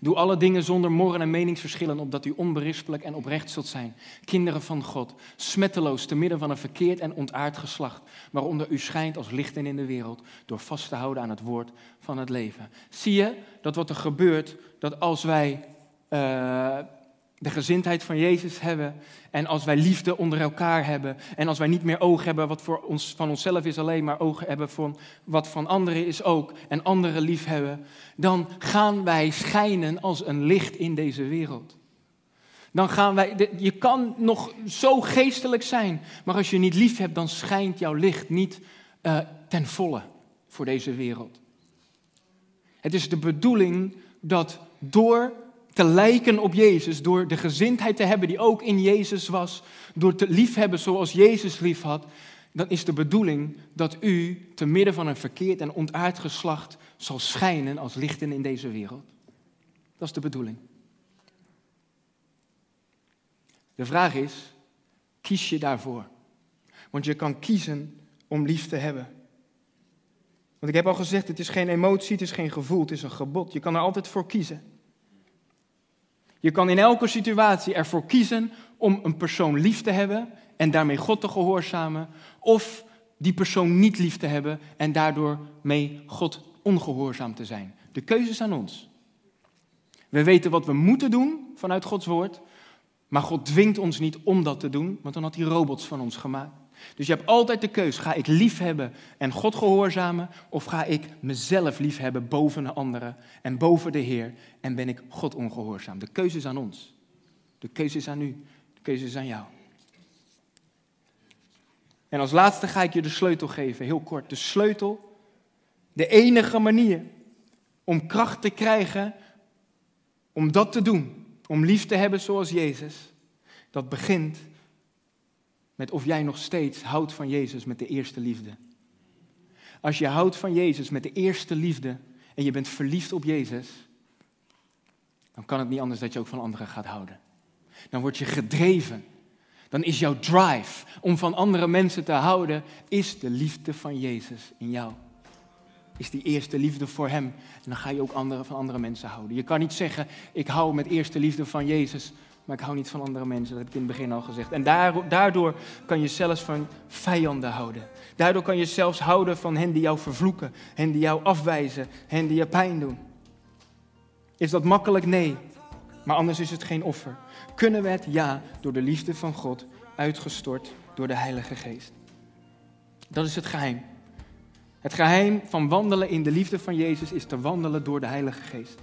Doe alle dingen zonder morren en meningsverschillen, opdat u onberispelijk en oprecht zult zijn. Kinderen van God, smetteloos te midden van een verkeerd en ontaard geslacht, waaronder u schijnt als lichten in de wereld, door vast te houden aan het woord van het leven. Zie je dat wat er gebeurt, dat als wij uh, de gezindheid van Jezus hebben. En als wij liefde onder elkaar hebben. En als wij niet meer oog hebben wat voor ons, van onszelf is alleen, maar oog hebben voor wat van anderen is ook. En anderen lief hebben, dan gaan wij schijnen als een licht in deze wereld. Dan gaan wij, je kan nog zo geestelijk zijn, maar als je niet lief hebt, dan schijnt jouw licht niet uh, ten volle voor deze wereld. Het is de bedoeling dat door te lijken op Jezus, door de gezindheid te hebben die ook in Jezus was, door te liefhebben zoals Jezus lief had, dan is de bedoeling dat u te midden van een verkeerd en ontaard geslacht zal schijnen als lichten in deze wereld. Dat is de bedoeling. De vraag is, kies je daarvoor? Want je kan kiezen om lief te hebben. Want ik heb al gezegd, het is geen emotie, het is geen gevoel, het is een gebod. Je kan er altijd voor kiezen. Je kan in elke situatie ervoor kiezen om een persoon lief te hebben en daarmee God te gehoorzamen, of die persoon niet lief te hebben en daardoor mee God ongehoorzaam te zijn. De keuze is aan ons. We weten wat we moeten doen vanuit Gods woord, maar God dwingt ons niet om dat te doen, want dan had hij robots van ons gemaakt. Dus je hebt altijd de keus: ga ik lief hebben en God gehoorzamen, of ga ik mezelf lief hebben boven de anderen en boven de Heer en ben ik God ongehoorzaam? De keuze is aan ons. De keuze is aan u. De keuze is aan jou. En als laatste ga ik je de sleutel geven, heel kort. De sleutel, de enige manier om kracht te krijgen om dat te doen, om lief te hebben zoals Jezus, dat begint met of jij nog steeds houdt van Jezus met de eerste liefde. Als je houdt van Jezus met de eerste liefde en je bent verliefd op Jezus, dan kan het niet anders dat je ook van anderen gaat houden. Dan word je gedreven. Dan is jouw drive om van andere mensen te houden, is de liefde van Jezus in jou. Is die eerste liefde voor Hem. En dan ga je ook andere, van andere mensen houden. Je kan niet zeggen, ik hou met eerste liefde van Jezus, maar ik hou niet van andere mensen. Dat heb ik in het begin al gezegd. En daardoor kan je zelfs van vijanden houden. Daardoor kan je zelfs houden van hen die jou vervloeken, hen die jou afwijzen, hen die je pijn doen. Is dat makkelijk? Nee. Maar anders is het geen offer. Kunnen we het? Ja, door de liefde van God, uitgestort door de Heilige Geest. Dat is het geheim. Het geheim van wandelen in de liefde van Jezus is te wandelen door de Heilige Geest.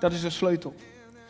Dat is de sleutel.